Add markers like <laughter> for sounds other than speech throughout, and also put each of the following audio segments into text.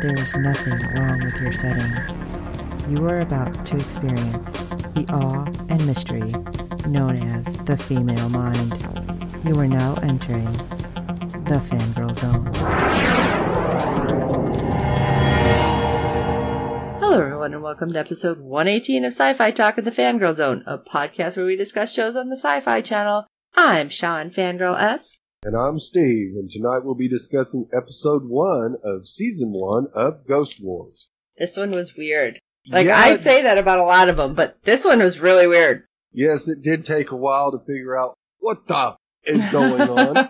there is nothing wrong with your setting. You are about to experience the awe and mystery known as the female mind. You are now entering the fangirl zone. Hello, everyone, and welcome to episode 118 of Sci Fi Talk in the Fangirl Zone, a podcast where we discuss shows on the Sci Fi Channel. I'm Sean Fangirl S. And I'm Steve, and tonight we'll be discussing episode one of season one of Ghost Wars. This one was weird. Like, Yeah, I say that about a lot of them, but this one was really weird. Yes, it did take a while to figure out what the is going on. <laughs> I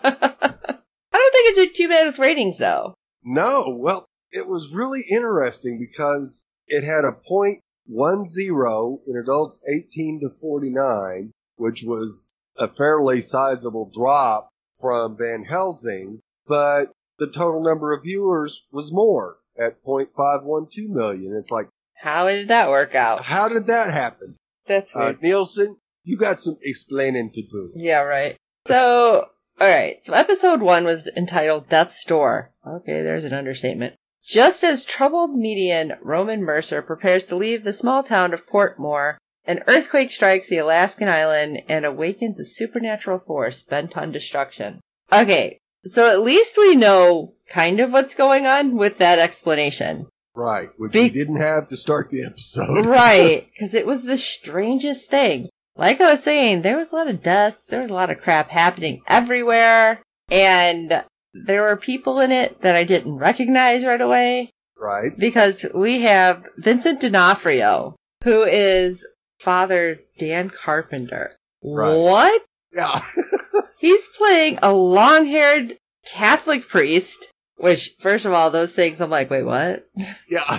don't think it did too bad with ratings, though. no, well, it was really interesting because it had a point one zero in adults 18 to 49, which was a fairly sizable drop from Van Helsing, but the total number of viewers was more at 0.512 million. It's like, How did that work out? how did that happen? That's Uh. Nielsen, you got some explaining to do. Yeah, right. So, alright, so episode one was entitled Death's Door. Okay, there's an understatement. Just as troubled medium Roman Mercer prepares to leave the small town of Portmore, an earthquake strikes the Alaskan island and awakens a supernatural force bent on destruction. Okay, so at least we know kind of what's going on with that explanation. Right, which Be- we didn't have to start the episode. <laughs> right, because it was the strangest thing. Like I was saying, there was a lot of deaths, there was a lot of crap happening everywhere, and there were people in it that I didn't recognize right away Right. because we have Vincent D'Onofrio, who is Father Dan Carpenter. Right. What? Yeah. <laughs> He's playing a long-haired Catholic priest. Which, first of all, those things, I'm like, wait, what? yeah.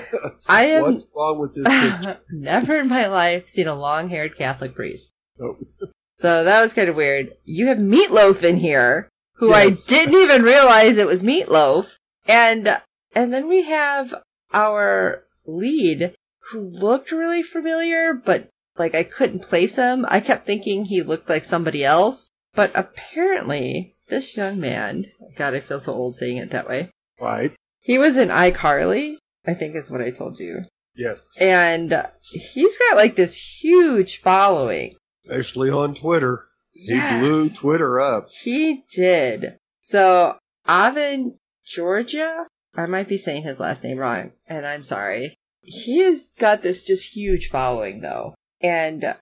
<laughs> I am What's wrong with this? <laughs> Never in my life seen a long haired Catholic priest. Oh, So that was kind of weird. You have Meatloaf in here, who I didn't even realize it was Meatloaf. And, and then we have our lead who looked really familiar, but like I couldn't place him. I kept thinking he looked like somebody else. But apparently, this young man, God, I feel so old saying it that way. right. He was in iCarly, I think is what I told you Yes. and he's got like this huge following. Especially on Twitter. He blew Twitter up. He did. So Avan Georgia, I might be saying his last name wrong, and I'm sorry. He has got this just huge following though, and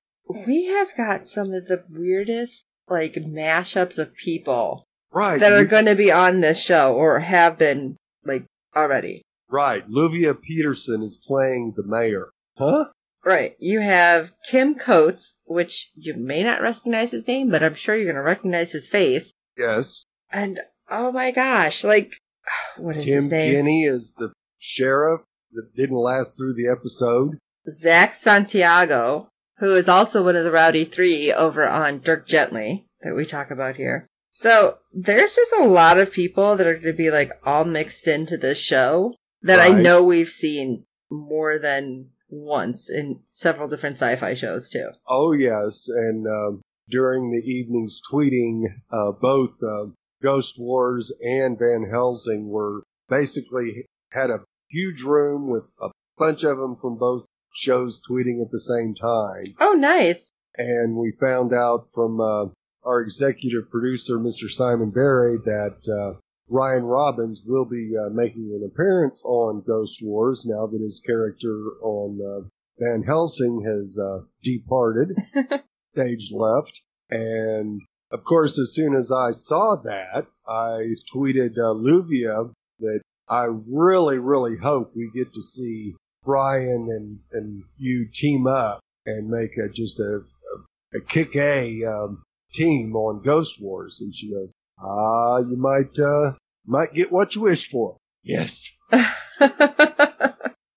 we have got some of the weirdest like mashups of people Right. that are going to be on this show or have been like already. Right. Luvia Petersen is playing the mayor. Huh? Right. You have Kim Coates, which you may not recognize his name, but I'm sure you're going to recognize his face. Yes. And oh my gosh, like, <sighs> what is Tim his name? Guinee is the sheriff that didn't last through the episode. Zak Santiago, who is also one of the Rowdy Three over on Dirk Gently that we talk about here. So there's just a lot of people that are going to be like all mixed into this show that I know we've seen more than once in several different sci-fi shows too. Oh yes, and um, during the evening's tweeting, uh, both uh, Ghost Wars and Van Helsing were basically had a huge room with a bunch of them from both shows tweeting at the same time, Oh, nice. and we found out from uh, our executive producer, Mr. Simon Barry, that uh, Ryan Robbins will be uh, making an appearance on Ghost Wars now that his character on uh, Van Helsing has uh, departed, <laughs> stage left. And of course, as soon as I saw that, I tweeted uh, Luvia that I really, really hope we get to see Ryan and, and you team up and make a, just a, a, a kick A um, team on Ghost Wars. And she goes, ah, you might, uh, might get what you wish for. Yes. <laughs>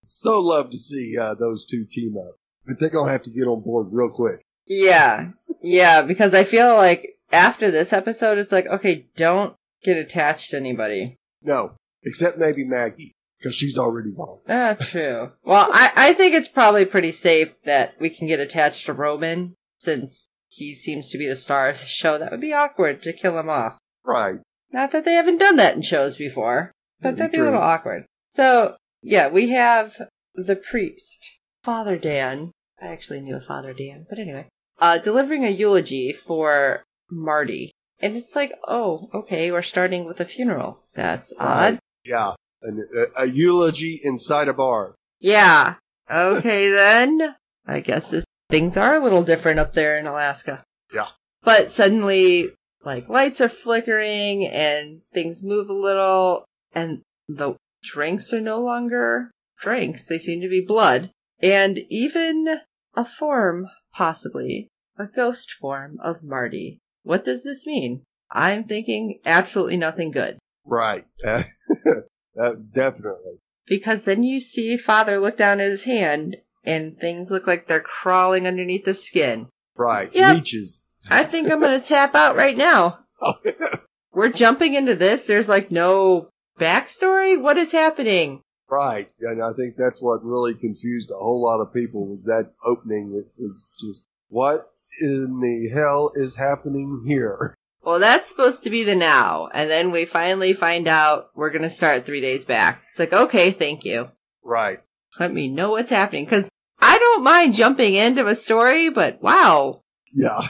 So love to see uh, those two team up. But they're going to have to get on board real quick. Yeah. Yeah, because I feel like after this episode, it's like, okay, don't get attached to anybody. No, except maybe Maggie, because she's already gone. Ah, true. well, I, I think it's probably pretty safe that we can get attached to Roman since he seems to be the star of the show. That would be awkward to kill him off. Right. Not that they haven't done that in shows before, but That'd that'd be be a little awkward. So, yeah, we have the priest, Father Dan. I actually knew a Father Dan, but anyway, uh, delivering a eulogy for Marty. And it's like, oh, okay, we're starting with a funeral. That's odd. Yeah. An, a, a eulogy inside a bar. Yeah. Okay <laughs> then. I guess this, things are a little different up there in Alaska. Yeah. But suddenly, like, lights are flickering and things move a little and the drinks are no longer drinks. They seem to be blood. And even a form, possibly, a ghost form of Marty. What does this mean? I'm thinking absolutely nothing good. Right. <laughs> Definitely. Because then you see Father look down at his hand and things look like they're crawling underneath the skin. Right. Yep. Leeches. I think I'm gonna tap out right now. <laughs> We're jumping into this. There's like no backstory. What is happening? right. And I think that's what really confused a whole lot of people was that opening. It was just, what in the hell is happening here? Well, that's supposed to be the now. And then we finally find out we're gonna start three days back. It's like, okay, thank you. Right. Let me know what's happening. Cause I don't mind jumping into a story, but wow. Yeah.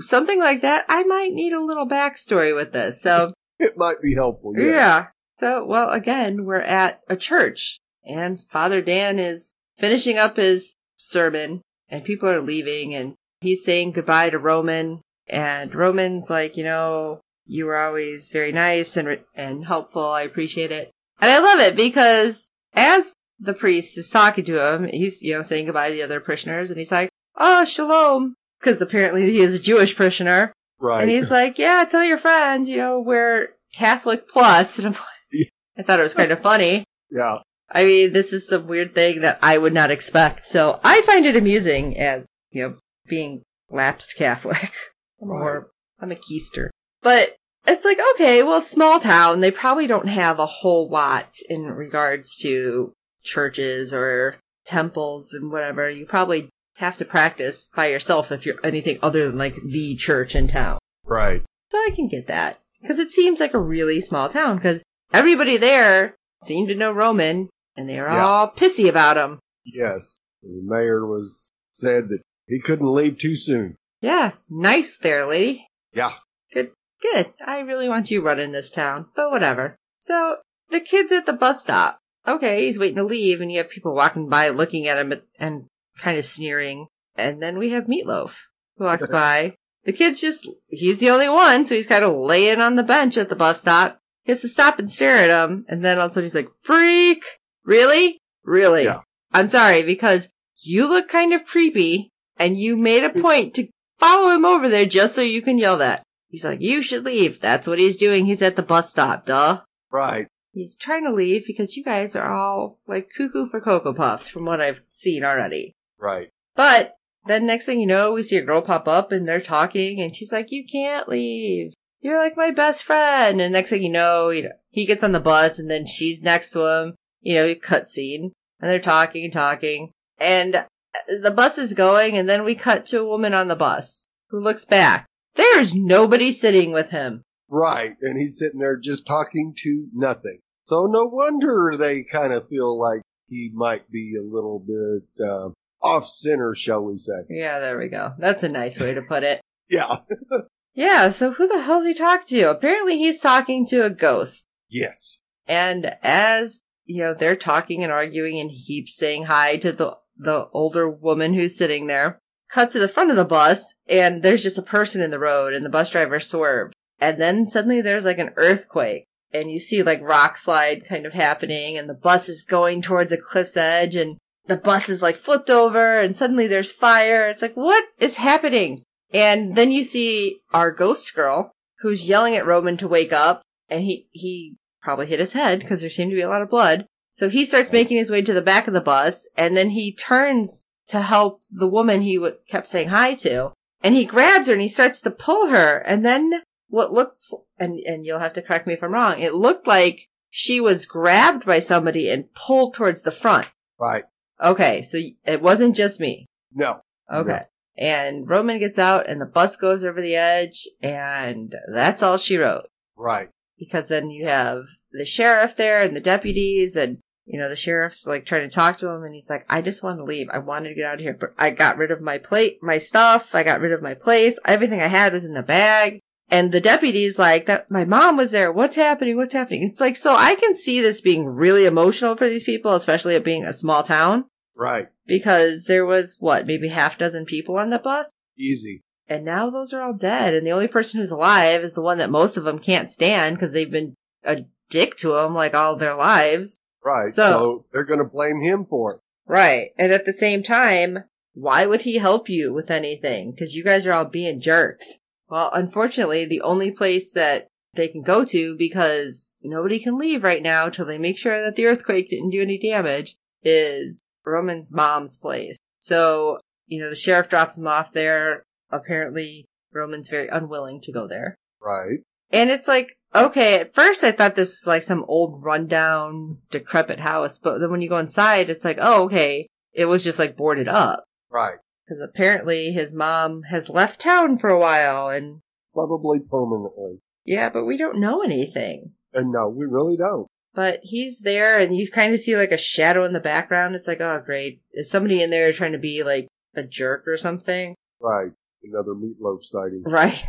Something like that, I might need a little backstory with this. So <laughs> It might be helpful. Yeah. Yeah. So, well, again, we're at a church and Father Dan is finishing up his sermon and people are leaving and he's saying goodbye to Roman and Roman's like, you know, you were always very nice and, and helpful. I appreciate it. And I love it because as the priest is talking to him, he's, you know, saying goodbye to the other parishioners and he's like, oh, shalom. Cause apparently he is a Jewish parishioner. Right. And he's <laughs> like, yeah, tell your friends, you know, we're Catholic plus. <laughs> And I'm like, Yeah. I thought it was kind of funny. yeah. I mean, this is some weird thing that I would not expect. So I find it amusing as, you know, being lapsed Catholic. <laughs> I'm Right. more, I'm a keister. But it's like, okay, well, small town, they probably don't have a whole lot in regards to churches or temples and whatever. You probably have to practice by yourself if you're anything other than like the church in town. Right. So I can get that. Because it seems like a really small town. Because everybody there seemed to know Roman, and they were Yeah. all pissy about him. Yes. The mayor was said that he couldn't leave too soon. Yeah, nice there, lady. Yeah. Good, good. I really want you running this town, but whatever. So the kid's at the bus stop. Okay, he's waiting to leave, and you have people walking by looking at him and kind of sneering. And then we have Meatloaf who walks <laughs> by. The kid's just, he's the only one, so he's kind of laying on the bench at the bus stop. He has to stop and stare at him, and then all of a sudden he's like, freak! Really? Really? Yeah. I'm sorry, because you look kind of creepy, and you made a mm. point to follow him over there just so you can yell that. He's like, you should leave. That's what he's doing. He's at the bus stop, duh. Right. He's trying to leave because you guys are all like cuckoo for Cocoa Puffs from what I've seen already. Right. But then next thing you know, we see a girl pop up and they're talking and she's like, you can't leave. You're like my best friend. And next thing you know, you know, he gets on the bus and then she's next to him, you know, cutscene and they're talking and talking and the bus is going and then we cut to a woman on the bus who looks back. There's nobody sitting with him. Right. And he's sitting there just talking to nothing. So no wonder they kind of feel like he might be a little bit uh, off center, shall we say. Yeah, there we go. That's a nice way to put it. <laughs> Yeah. <laughs> Yeah, so who the hell's he talking to? Apparently he's talking to a ghost. Yes. And as, you know, they're talking and arguing and he keeps saying hi to the, the older woman who's sitting there. Cut to the front of the bus and there's just a person in the road and the bus driver swerved. And then suddenly there's like an earthquake and you see like rock slide kind of happening and the bus is going towards a cliff's edge and the bus is like flipped over and suddenly there's fire. It's like, what is happening? And then you see our ghost girl who's yelling at Roman to wake up and he, he probably hit his head because there seemed to be a lot of blood. So he starts making his way to the back of the bus, and then he turns to help the woman he w- kept saying hi to, and he grabs her and he starts to pull her, and then what looks and and you'll have to correct me if I'm wrong. It looked like she was grabbed by somebody and pulled towards the front. Right. Okay, so it wasn't just me. No. Okay. And Roman gets out and the bus goes over the edge and that's all she wrote. Right. Because then you have the sheriff there and the deputies and you know, the sheriff's like trying to talk to him and he's like, I just want to leave. I wanted to get out of here, but I got rid of my plate, my stuff. I got rid of my place. Everything I had was in the bag. And the deputy's like, that my mom was there. What's happening? What's happening? It's like, so I can see this being really emotional for these people, especially it being a small town Right. because there was what, maybe half dozen people on the bus? Easy. And now those are all dead. And the only person who's alive is the one that most of them can't stand because they've been a dick to him like all their lives. Right. So- So, they're going to blame him for it. Right. And at the same time, why would he help you with anything? Because you guys are all being jerks. Well, unfortunately, the only place that they can go to because nobody can leave right now till they make sure that the earthquake didn't do any damage is Roman's mom's place. So, you know, the sheriff drops him off there. Apparently, Roman's very unwilling to go there. Right. And it's like, okay, at first I thought this was like some old rundown, decrepit house, but then when you go inside, it's like, oh, okay, it was just like boarded up. Right. Because apparently his mom has left town for a while, and Probably permanently. yeah, but we don't know anything. And no, we really don't. But he's there, and you kind of see like a shadow in the background. It's like, oh, great. Is somebody in there trying to be like a jerk or something? Right. Another meatloaf sighting. Right.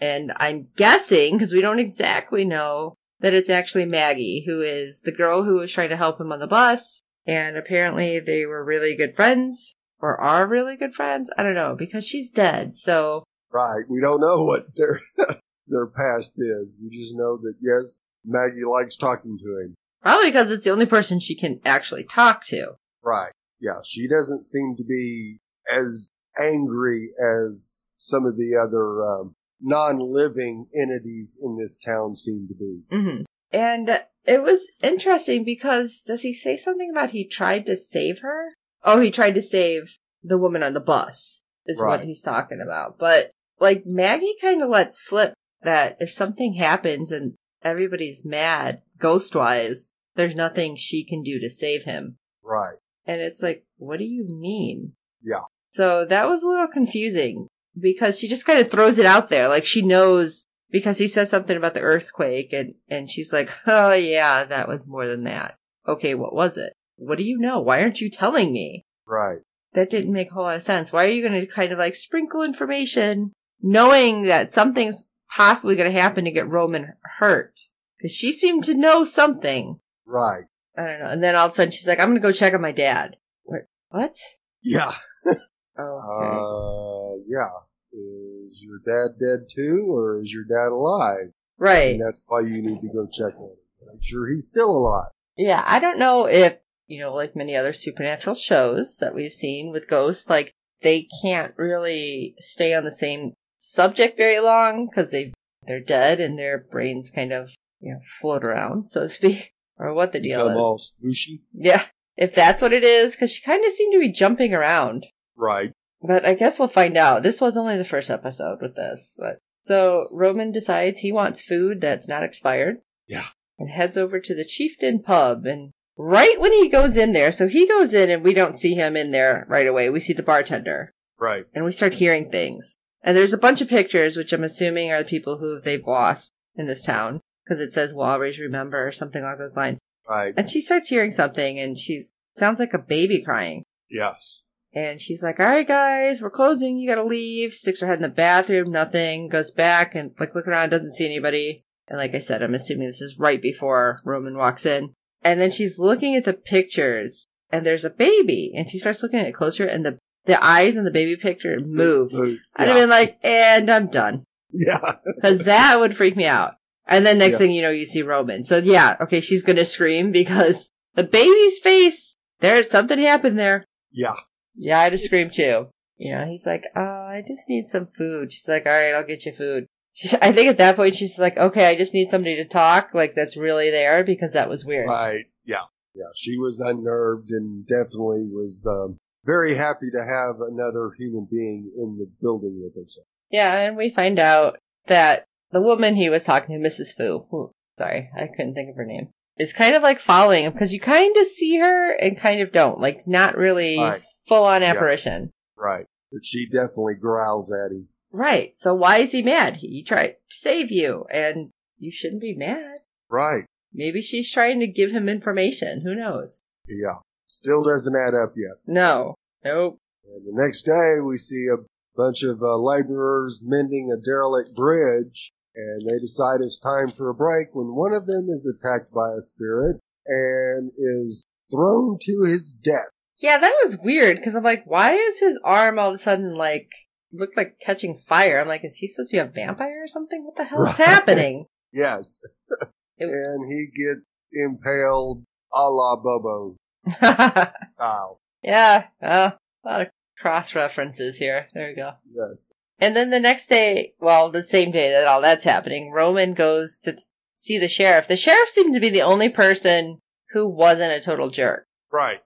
And I'm guessing, because we don't exactly know, that it's actually Maggie, who is the girl who was trying to help him on the bus. And apparently they were really good friends, or are really good friends. I don't know, because she's dead. So, Right. We don't know what their <laughs> their past is. We just know that yes, Maggie likes talking to him. probably because it's the only person she can actually talk to. Right. Yeah. She doesn't seem to be as angry as some of the other um, non-living entities in this town seem to be. hmm And it was interesting because does he say something about he tried to save her? Oh, he tried to save the woman on the bus is what he's talking about. But like Maggie kind of lets slip that if something happens and everybody's mad, ghost wise, there's nothing she can do to save him. Right. And it's like, what do you mean? Yeah. So that was a little confusing because she just kind of throws it out there. Like she knows because he says something about the earthquake and, and she's like, oh yeah, that was more than that. Okay, what was it? What do you know? Why aren't you telling me? Right. That didn't make a whole lot of sense. Why are you going to kind of like sprinkle information knowing that something's possibly going to happen to get Roman hurt? Because she seemed to know something. Right. I don't know. And then all of a sudden she's like, I'm going to go check on my dad. What? What? Yeah. <laughs> Okay. Uh, yeah. Is your dad dead too, or is your dad alive? right. And that's why you need to go check on him. Make sure he's still alive. Yeah, I don't know if, you know, like many other supernatural shows that we've seen with ghosts, like they can't really stay on the same subject very long because they they're dead and their brains kind of, you know, float around, so to speak, <laughs> or what the deal Become is. all swooshy. Yeah, if that's what it is, because she kind of seemed to be jumping around. Right. But I guess we'll find out. This was only the first episode with this, but so Roman decides he wants food that's not expired. Yeah. And heads over to the Chieftain pub and right when he goes in there, so he goes in and we don't see him in there right away. We see the bartender Right. and we start hearing things. And there's a bunch of pictures which I'm assuming are the people who they've lost in this town because it says we'll always remember or something along those lines. Right. And she starts hearing something and she sounds like a baby crying. Yes. And she's like, all right, guys, we're closing. You gotta leave. Sticks her head in the bathroom. Nothing. Goes back and like look around. Doesn't see anybody. And like I said, I'm assuming this is right before Roman walks in. And then she's looking at the pictures and there's a baby and she starts looking at it closer and the, the eyes in the baby picture moves. Uh, I'd have been like, and I'm done. yeah. <laughs> Cause that would freak me out. And then next Yeah. thing you know, you see Roman. So yeah, okay, she's gonna scream because the baby's face, there's something happened there. Yeah. Yeah, I'd have screamed too. You know, he's like, oh, I just need some food. She's like, all right, I'll get you food. She, I think at that point she's like, okay, I just need somebody to talk, like that's really there because that was weird. Right. Yeah. Yeah, she was unnerved and definitely was um, very happy to have another human being in the building with herself. Yeah, and we find out that the woman he was talking to, Mrs. Fu, who, sorry, I couldn't think of her name, is kind of like following him because you kind of see her and kind of don't. Like, not really Right. Full on Yeah. apparition. Right. But she definitely growls at him. Right. So why is he mad? He tried to save you, and you shouldn't be mad. Right. Maybe she's trying to give him information. Who knows? Yeah. Still doesn't add up yet. No. Nope. And the next day we see a bunch of uh, laborers mending a derelict bridge and they decide it's time for a break when one of them is attacked by a spirit and is thrown to his death. Yeah, that was weird because I'm like, why is his arm all of a sudden like looked like catching fire? I'm like, is he supposed to be a vampire or something? What the hell is <laughs> happening? Yes. <laughs> It- and he gets impaled a la Bobo <laughs> yeah, style. uh, a lot of cross references here. There we go. Yes. And then the next day, well, the same day that all that's happening, Roman goes to see the sheriff. The sheriff seemed to be the only person who wasn't a total jerk. Right.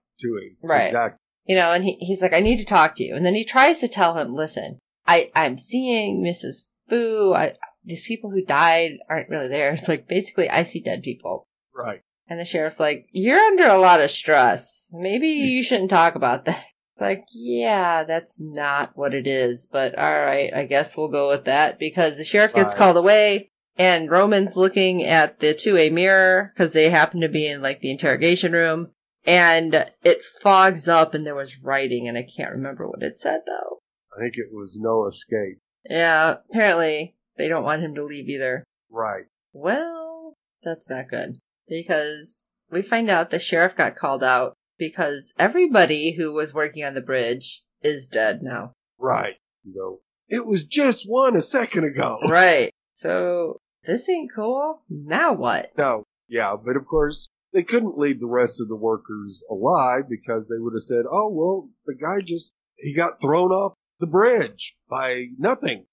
Right. Exactly. you know, and he, he's like, I need to talk to you. And then he tries to tell him, listen, I, I'm seeing Mrs. Fu. I, these people who died aren't really there. <laughs> It's like, basically, I see dead people. Right. And the sheriff's like, you're under a lot of stress. Maybe you shouldn't talk about that. <laughs> It's like, yeah, that's not what it is, but alright, I guess we'll go with that because the sheriff gets Right. called away and Roman's looking at the two-way mirror because they happen to be in like the interrogation room and it fogs up and there was writing and I can't remember what it said though. I think it was no escape. Yeah, apparently they don't want him to leave either. Right. Well, that's not good because we find out the sheriff got called out because everybody who was working on the bridge is dead now. Right. You know, it was just one a second ago. <laughs> right. So this ain't cool. Now what? No. Yeah. But of course, they couldn't leave the rest of the workers alive because they would have said, oh, well, the guy just, he got thrown off the bridge by nothing.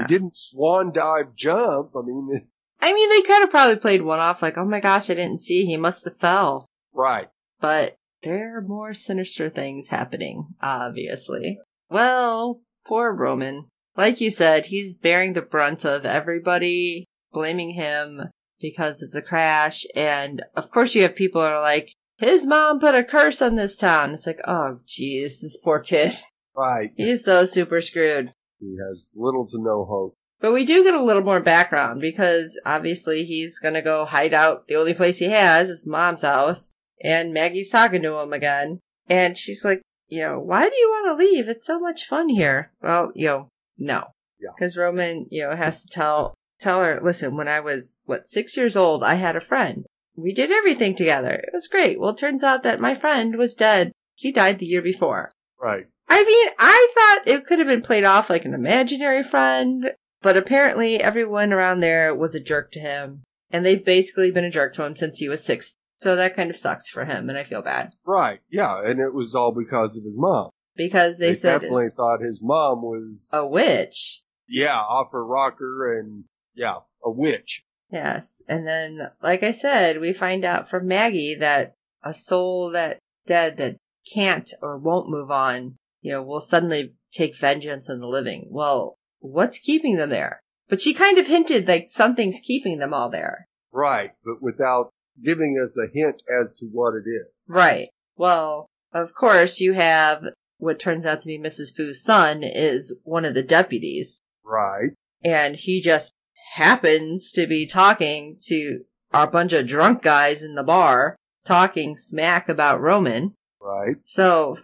He didn't swan dive jump. I mean, <laughs> I mean, they could have probably played one off like, oh my gosh, I didn't see. He must have fell. right. But there are more sinister things happening, obviously. Well, poor Roman. Like you said, he's bearing the brunt of everybody blaming him because of the crash. And of course, you have people are like, his mom put a curse on this town. It's like, oh, jeez, this poor kid. Right. <laughs> He's so super screwed. He has little to no hope. But we do get a little more background because obviously he's gonna go hide out. The only place he has is mom's house. And Maggie's talking to him again. And she's like, you know, why do you want to leave? It's so much fun here. Well, you know, no. Yeah. Because Roman, you know, has to tell, tell her, listen, when I was, what, six years old, I had a friend. We did everything together. It was great. Well, it turns out that my friend was dead. He died the year before. Right. I mean, I thought it could have been played off like an imaginary friend, but apparently everyone around there was a jerk to him, and they've basically been a jerk to him since he was six. So that kind of sucks for him, and I feel bad Right. Yeah. And it was all because of his mom. because they, They, said definitely thought his mom was, a witch. yeah, off her rocker and, yeah, a witch. Yes, and then, like I said, we find out from Maggie that a soul that dead that can't or won't move on, you know, will suddenly take vengeance on the living. Well, what's keeping them there? But she kind of hinted like something's keeping them all there. Right. But without giving us a hint as to what it is. Right. Well, of course, you have what turns out to be Mrs. Fu's son is one of the deputies, Right. and he just happens to be talking to a bunch of drunk guys in the bar, talking smack about Roman. Right. So,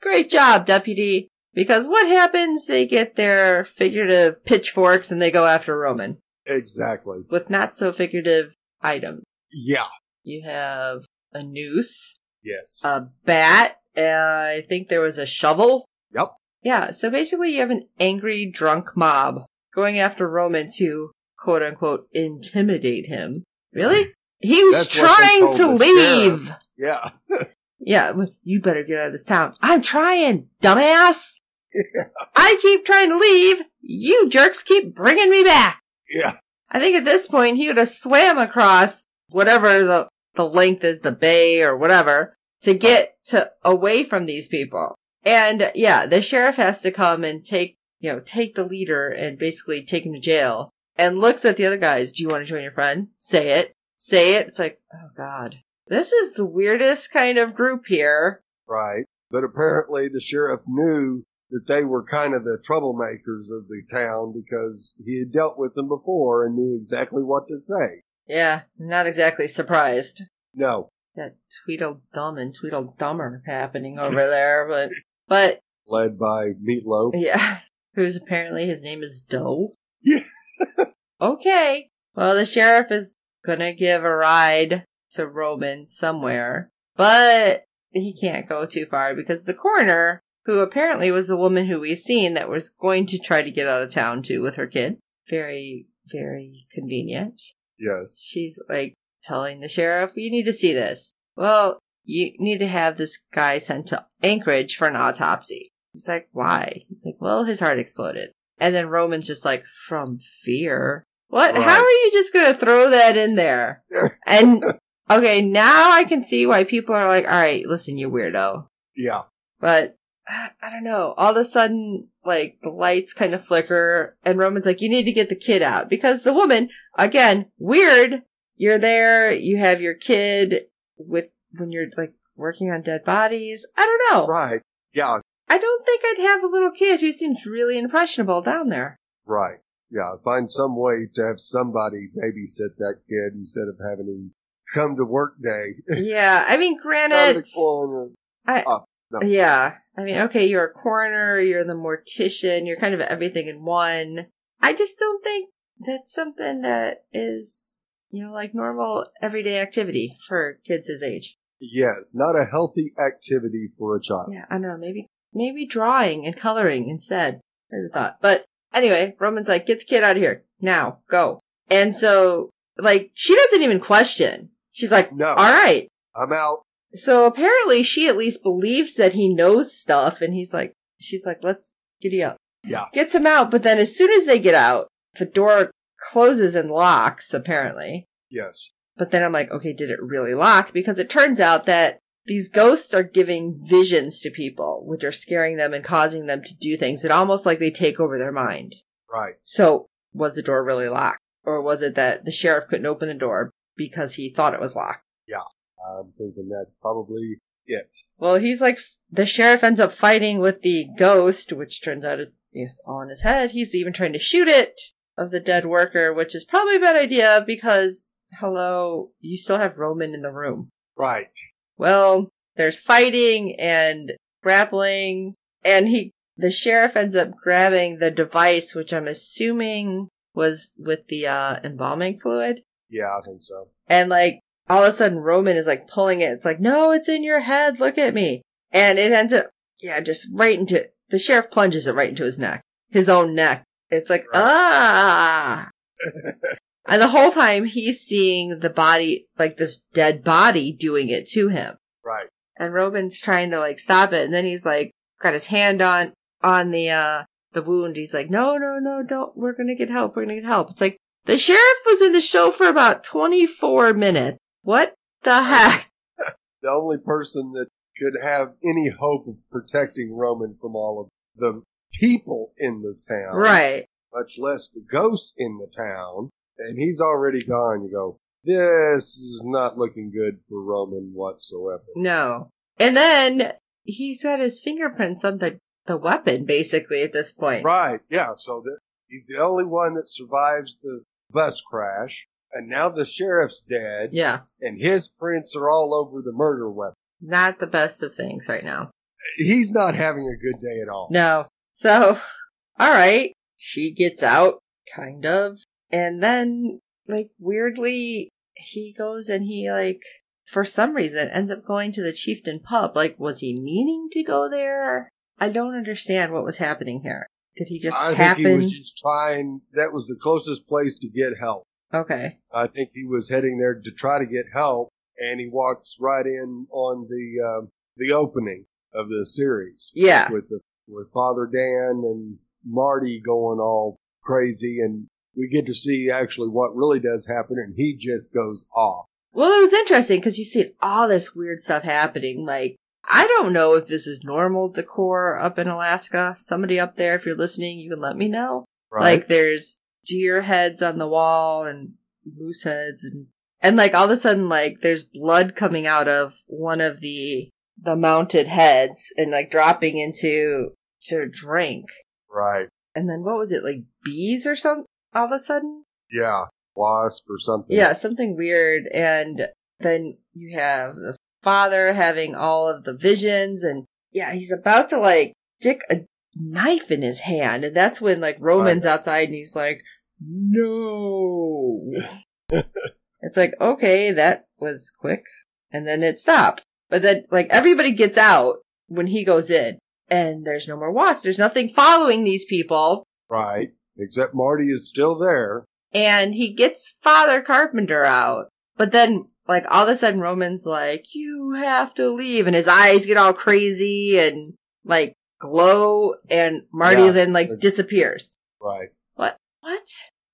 great job, deputy. Because what happens? They get their figurative pitchforks and they go after Roman Exactly. with not so figurative items. Yeah. You have a noose, Yes. a bat, uh, I think there was a shovel. Yep. Yeah, so basically you have an angry drunk mob going after Roman to quote unquote intimidate him. Really? He was That's trying to leave. sheriff. Yeah. <laughs> Yeah, you better get out of this town. I'm trying, dumbass. I keep trying to leave. You jerks keep bringing me back. Yeah. I think at this point he would have swam across whatever the the length is the bay or whatever to get to away from these people. And yeah, the sheriff has to come and take, you know, take the leader and basically take him to jail and looks at the other guys. Do you want to join your friend? Say it. Say it. It's like, oh God. This is the weirdest kind of group here. Right. But apparently the sheriff knew that they were kind of the troublemakers of the town because he had dealt with them before and knew exactly what to say. Yeah, not exactly surprised. No. That Tweedledum and Tweedledummer happening over there, but, but, <laughs> Led by Meatloaf. yeah, who's apparently his name is Doe. Yeah. Okay. Well, the sheriff is gonna give a ride to Roman somewhere, but he can't go too far because the coroner, who apparently was the woman who we've seen that was going to try to get out of town too with her kid, very, very convenient. Yes. She's like telling the sheriff, you need to see this. Well, you need to have this guy sent to Anchorage for an autopsy. He's like, why? He's like, well, his heart exploded. And then Roman's just like, from fear. What? Right. How are you just gonna throw that in there? <laughs> And okay, now I can see why people are like, all right, listen, you weirdo. Yeah. But I don't know. All of a sudden, like the lights kind of flicker, and Roman's like, "You need to get the kid out," because the woman, again, weird. You're there. You have your kid with when you're like working on dead bodies. I don't know. Right. Yeah. I don't think I'd have a little kid who seems really impressionable down there. Right. Yeah. Find some way to have somebody babysit that kid instead of having him come to work day. <laughs> Yeah, I mean, granted. I, up. No. yeah, I mean, okay, you're a coroner, you're the mortician, you're kind of everything in one. I just don't think that's something that is, you know, like normal everyday activity for kids his age. Yes. Not a healthy activity for a child. Yeah, I don't know, maybe, maybe drawing and coloring instead. There's a thought. But anyway, Roman's like, get the kid out of here. Now, go. And so, like, she doesn't even question. She's like, No. all right. I'm out. So apparently she at least believes that he knows stuff and he's like, she's like, let's get giddy up. Yeah. Gets him out, but then as soon as they get out, the door closes and locks, apparently. Yes. But then I'm like, okay, did it really lock? Because it turns out that these ghosts are giving visions to people, which are scaring them and causing them to do things. It almost like they take over their mind. Right. So was the door really locked? Or was it that the sheriff couldn't open the door because he thought it was locked? Yeah. I'm thinking that's probably it. Well, he's like, the sheriff ends up fighting with the ghost, which turns out it's, all in his head. He's even trying to shoot it of the dead worker, which is probably a bad idea because, hello, you still have Roman in the room. Right. Well, there's fighting and grappling, and he, the sheriff ends up grabbing the device, which I'm assuming was with the, uh, embalming fluid. Yeah, I think so. And like all of a sudden Roman is like pulling it. It's like, no, it's in your head. Look at me. And it ends up, yeah, just right into, the sheriff plunges it right into his neck, his own neck. It's like, Right. ah. <laughs> and the whole time he's seeing the body, like this dead body doing it to him. Right. And Roman's trying to like stop it. And then he's like, got his hand on, on the, uh, the wound. He's like, no, no, no, don't, we're gonna get help. We're gonna get help. It's like, the sheriff was in the show for about 24 minutes. What the heck? <laughs> The only person that could have any hope of protecting Roman from all of the people in the town, Right. much less the ghost in the town, and he's already gone. You go, this is not looking good for Roman whatsoever. No. And then he's got his fingerprints on the, the weapon basically at this point. Right, yeah, so that he's the only one that survives the bus crash, and now the sheriff's dead, Yeah. and his prints are all over the murder weapon. Not the best of things right now. He's not having a good day at all. No. So, <laughs> alright. She gets out, kind of. And then, like, weirdly, he goes and he, like, for some reason ends up going to the Chieftain pub. Like, was he meaning to go there? I don't understand what was happening here. Did he just I happen? think he was just trying, that was the closest place to get help. okay. I think he was heading there to try to get help, and he walks right in on the uh, the opening of the series Yeah. with the with Father Dan and Marty going all crazy, and we get to see actually what really does happen, and he just goes off. Well, it was interesting because you see all this weird stuff happening. Like, I don't know if this is normal decor up in Alaska. Somebody up there, if you're listening, you can let me know. Right. Like, there's deer heads on the wall and moose heads and and like all of a sudden like there's blood coming out of one of the the mounted heads and like dropping into to drink. right. And then what was it like bees or something? All of a sudden, Yeah. Wasp or something. yeah, something weird. And then you have the father having all of the visions, and yeah, he's about to like stick a knife in his hand, and that's when like Roman's outside, and he's like, "No." <laughs> it's like okay, that was quick, and then it stopped. But then like everybody gets out when he goes in, and there's no more wasps. There's nothing following these people. Right. Except Marty is still there. and he gets Father Carpenter out. But then, like, all of a sudden, Roman's like, you have to leave. And his eyes get all crazy and, like, glow. And Marty Yeah. then, like, disappears. Right. What? What?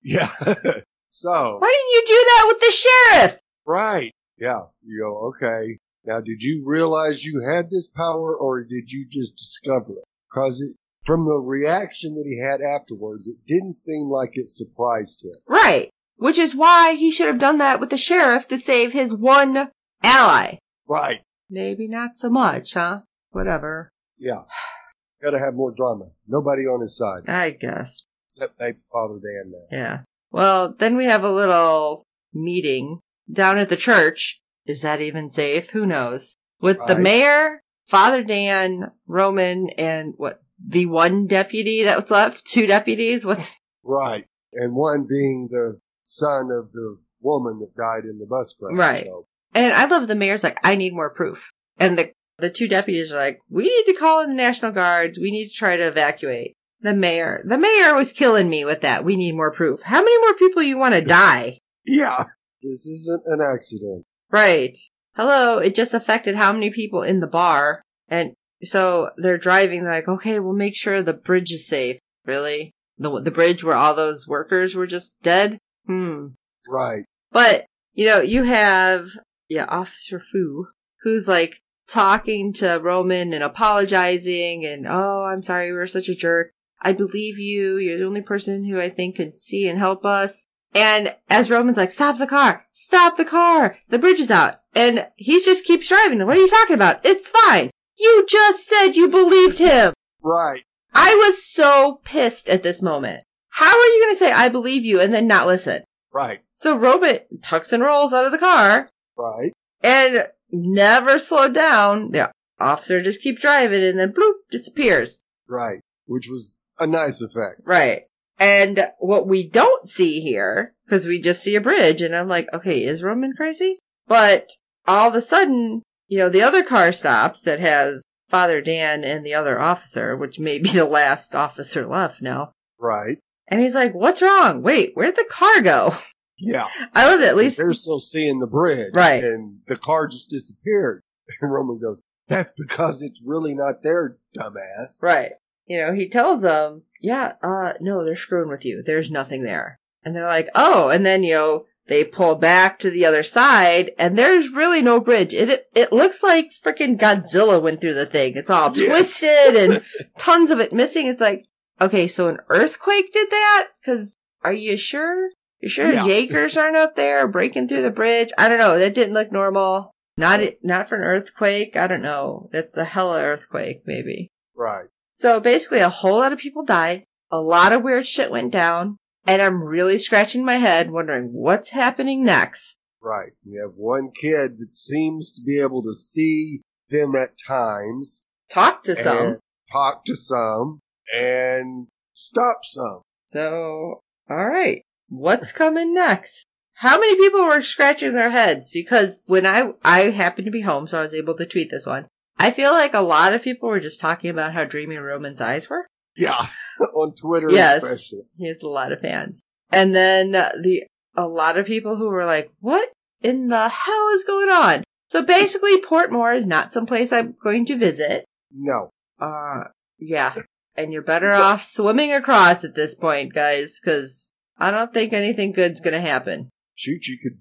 Yeah. <laughs> so, Why didn't you do that with the sheriff? right. Yeah. You go, okay. Now, did you realize you had this power or did you just discover it? Cause it, from the reaction that he had afterwards, it didn't seem like it surprised him. Right. Which is why he should have done that with the sheriff to save his one ally. Right. Maybe not so much, huh? Whatever. Yeah. <sighs> Gotta have more drama. Nobody on his side. I guess. Except maybe Father Dan now. Yeah. Well, then we have a little meeting down at the church. Is that even safe? Who knows? With the mayor, Father Dan, Roman, and what, the one deputy that was left? Two deputies? What's, Right. And one being the son of the woman that died in the bus crash. Right. So, and I love the mayor's like, I need more proof. And the, the two deputies are like, we need to call in the National Guards. We need to try to evacuate. The mayor, the mayor was killing me with that. We need more proof. How many more people you want to <laughs> die? yeah. This isn't an accident. Right. Hello, it just affected how many people in the bar. And so they're driving they're like, okay, we'll make sure the bridge is safe. Really? The, the bridge where all those workers were just dead? Hmm. Right. But, you know, you have, yeah, Officer Fu, who's like talking to Roman and apologizing and, oh, I'm sorry, we were such a jerk. I believe you. You're the only person who I think could see and help us. And as Roman's like, stop the car, stop the car, the bridge is out. And he just keeps driving. What are you talking about? It's fine. You just said you believed him. Right. I was so pissed at this moment. How are you going to say, I believe you, and then not listen? Right. So Roman tucks and rolls out of the car Right. and never slowed down. The officer just keeps driving and then bloop disappears. Right. Which was a nice effect. Right. And what we don't see here, because we just see a bridge, and I'm like, okay, is Roman crazy? But all of a sudden, you know, the other car stops that has Father Dan and the other officer, which may be <laughs> the last officer left now. Right. And he's like, what's wrong? Wait, where'd the car go? Yeah. I love it. At least They're still seeing the bridge. Right. And the car just disappeared. <laughs> And Roman goes, that's because it's really not there, dumbass. Right. You know, he tells them, yeah, uh, no, they're screwing with you. There's nothing there. And they're like, oh, and then, you know, they pull back to the other side and there's really no bridge. It, it, it looks like freaking Godzilla went through the thing. It's all Yes. twisted and <laughs> tons of it missing. It's like, okay, so an earthquake did that? Cause are you sure? You sure Yeah. Jaegers aren't up there breaking through the bridge? I don't know. That didn't look normal. Not, not for an earthquake. I don't know. That's a hella earthquake, maybe. Right. So basically, a whole lot of people died. A lot of weird shit went down. And I'm really scratching my head wondering what's happening next. Right. You have one kid that seems to be able to see them at times. Talk to some. talk to some and stop some. So, alright. What's coming next? How many people were scratching their heads? Because when I, I happened to be home, so I was able to tweet this one. I feel like a lot of people were just talking about how dreamy Roman's eyes were. Yeah. <laughs> On Twitter Yes. especially. He has a lot of fans. And then uh, the a lot of people who were like, "What in the hell is going on?" So basically, Portmore is not someplace I'm going to visit. No. Uh, yeah, and you're better off swimming across at this point, guys, because I don't think anything good's gonna happen. shoot, you could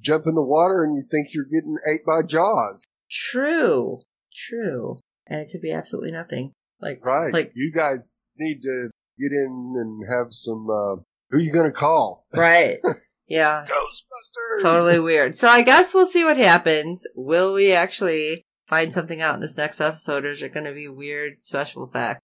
jump in the water and you think you're getting ate by Jaws. True. True. And it could be absolutely nothing. Like, Right. Like- you guys need to get in and have some, uh, who you gonna call? right. <laughs> Yeah. Ghostbusters! Totally weird. So I guess we'll see what happens. Will we actually find something out in this next episode or is it going to be weird special effects?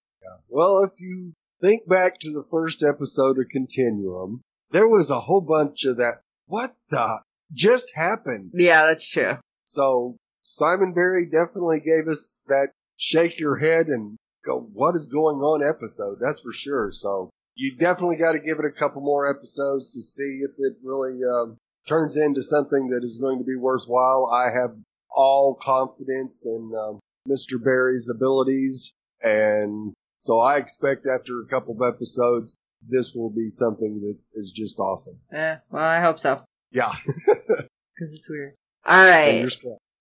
Well, if you think back to the first episode of Continuum, there was a whole bunch of that, what the just happened? Yeah, that's true. So Simon Barry definitely gave us that shake your head and go, what is going on episode. That's for sure. So you definitely got to give it a couple more episodes to see if it really um, turns into something that is going to be worthwhile. I have all confidence in um, Mr. Barry's abilities. And so I expect after a couple of episodes, this will be something that is just awesome. Eh, well, I hope so. Yeah. <laughs> Because it's weird. All right.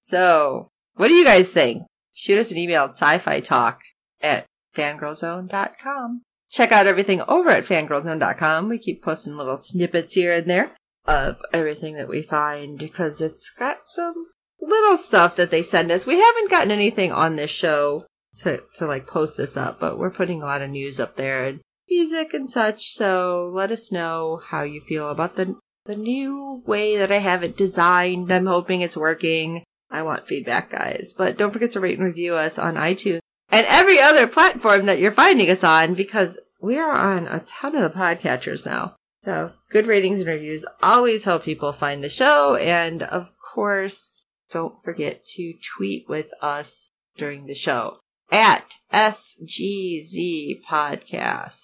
So, what do you guys think? Shoot us an email at sci-fi talk at fangirlzone.com. Check out everything over at fangirlzone.com. We keep posting little snippets here and there of everything that we find because it's got some little stuff that they send us. We haven't gotten anything on this show to, to like post this up, but we're putting a lot of news up there and music and such. So let us know how you feel about the the new way that I have it designed. I'm hoping it's working. I want feedback, guys. But don't forget to rate and review us on iTunes and every other platform that you're finding us on because we are on a ton of the podcatchers now. So good ratings and reviews always help people find the show. And of course, don't forget to tweet with us during the show at FGZ Podcast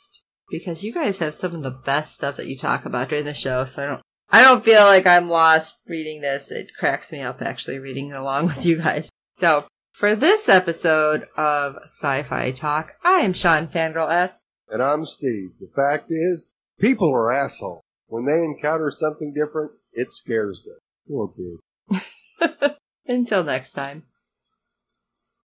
because you guys have some of the best stuff that you talk about during the show. So I don't I don't feel like I'm lost reading this. It cracks me up actually reading along with you guys. So, for this episode of Sci-Fi Talk, I am Sean Fangirl S. And I'm Steve. The fact is, people are assholes. When they encounter something different, it scares them. Poor pig. <laughs> Until next time.